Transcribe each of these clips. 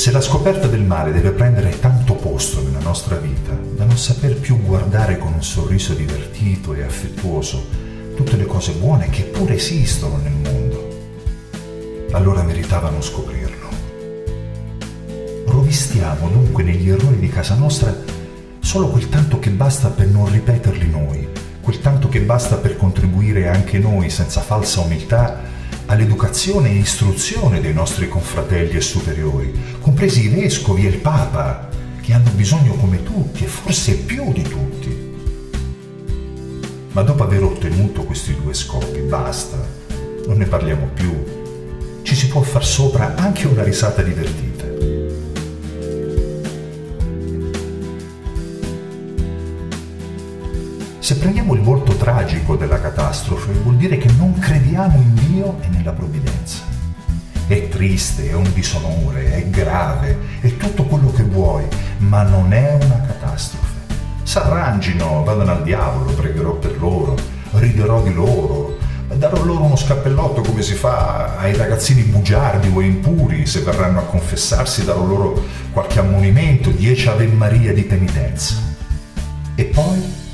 Se la scoperta del male deve prendere tanto posto nella nostra vita da non saper più guardare con un sorriso divertito e affettuoso tutte le cose buone che pure esistono nel mondo, allora meritavano scoprirlo. Rovistiamo dunque negli errori di casa nostra solo quel tanto che basta per non ripeterli noi, quel tanto che basta per contribuire anche noi senza falsa umiltà all'educazione e istruzione dei nostri confratelli e superiori, compresi i vescovi e il Papa, che hanno bisogno come tutti e forse più di tutti. Ma dopo aver ottenuto questi due scopi, basta, non ne parliamo più. Ci si può far sopra anche una risata divertita. Se prendiamo il volto tragico della catastrofe, vuol dire che non crediamo in Dio e nella provvidenza. È triste, è un disonore, è grave, è tutto quello che vuoi, ma non è una catastrofe. S'arrangino, vadano al diavolo, pregherò per loro, riderò di loro, darò loro uno scappellotto come si fa ai ragazzini bugiardi o impuri, se verranno a confessarsi darò loro qualche ammonimento, dieci Ave Maria di penitenza. E poi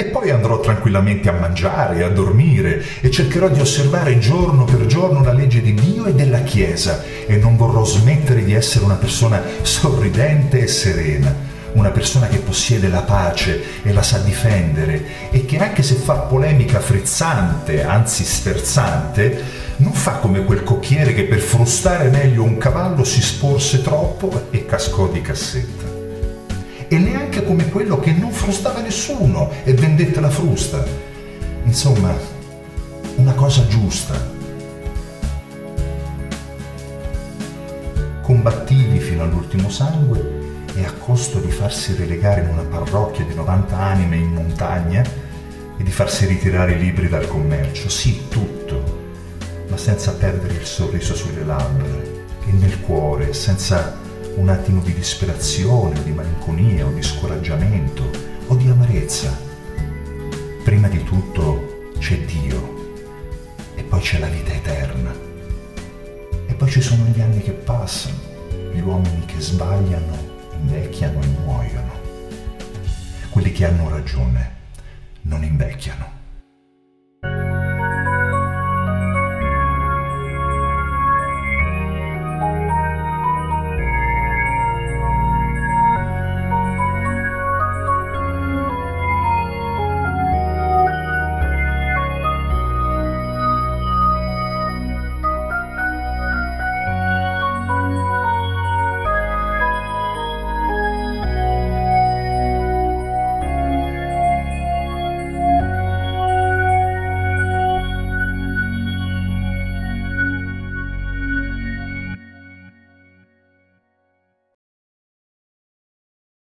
e poi andrò tranquillamente a mangiare a dormire e cercherò di osservare giorno per giorno la legge di Dio e della Chiesa e non vorrò smettere di essere una persona sorridente e serena, una persona che possiede la pace e la sa difendere e che anche se fa polemica frizzante, anzi sterzante, non fa come quel cocchiere che per frustare meglio un cavallo si sporse troppo e cascò di cassetta e neanche come quello che non frustava nessuno e vendette la frusta. Insomma, una cosa giusta. Combattivi fino all'ultimo sangue e a costo di farsi relegare in una parrocchia di 90 anime in montagna e di farsi ritirare i libri dal commercio. Sì, tutto, ma senza perdere il sorriso sulle labbra e nel cuore, senza un attimo di disperazione o di malinconia o di scoraggiamento o di amarezza. Prima di tutto c'è Dio e poi c'è la vita eterna. E poi ci sono gli anni che passano, gli uomini che sbagliano, invecchiano e muoiono. Quelli che hanno ragione non invecchiano.